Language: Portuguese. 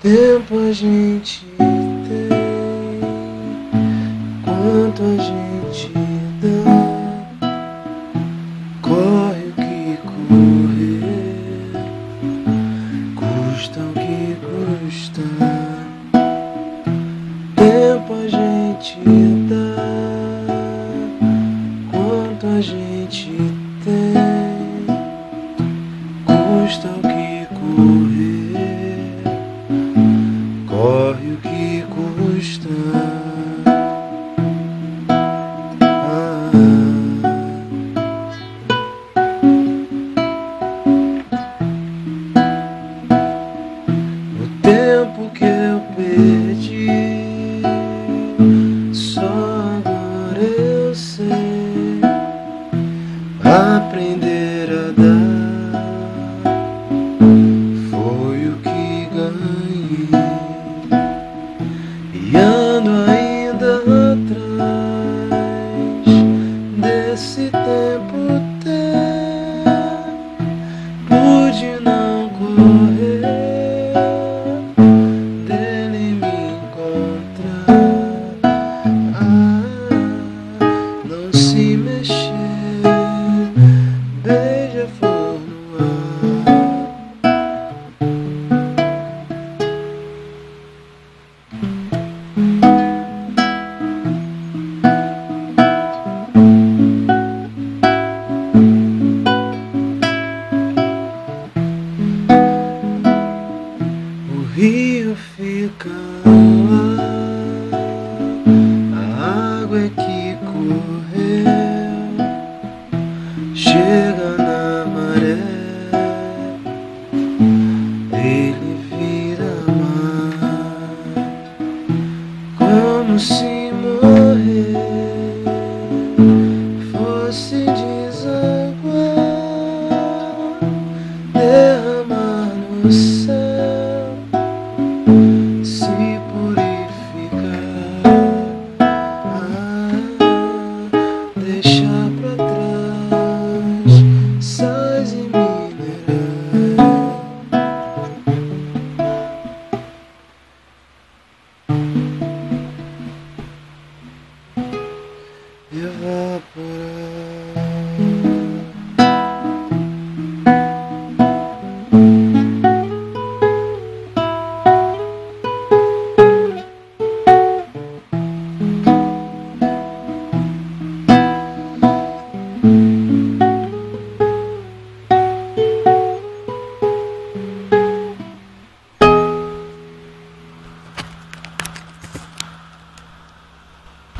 tempo a gente tem, quanto a gente dá, corre o que correr, custa o que custa. Tempo a gente dá, quanto a gente tem, custa o que correr corre o que custa. Ah. O tempo que eu perdi, rio fica lá, a água é que correu, chega na maré, ele vira mar, como se morrer fosse desaguar, derramar no céu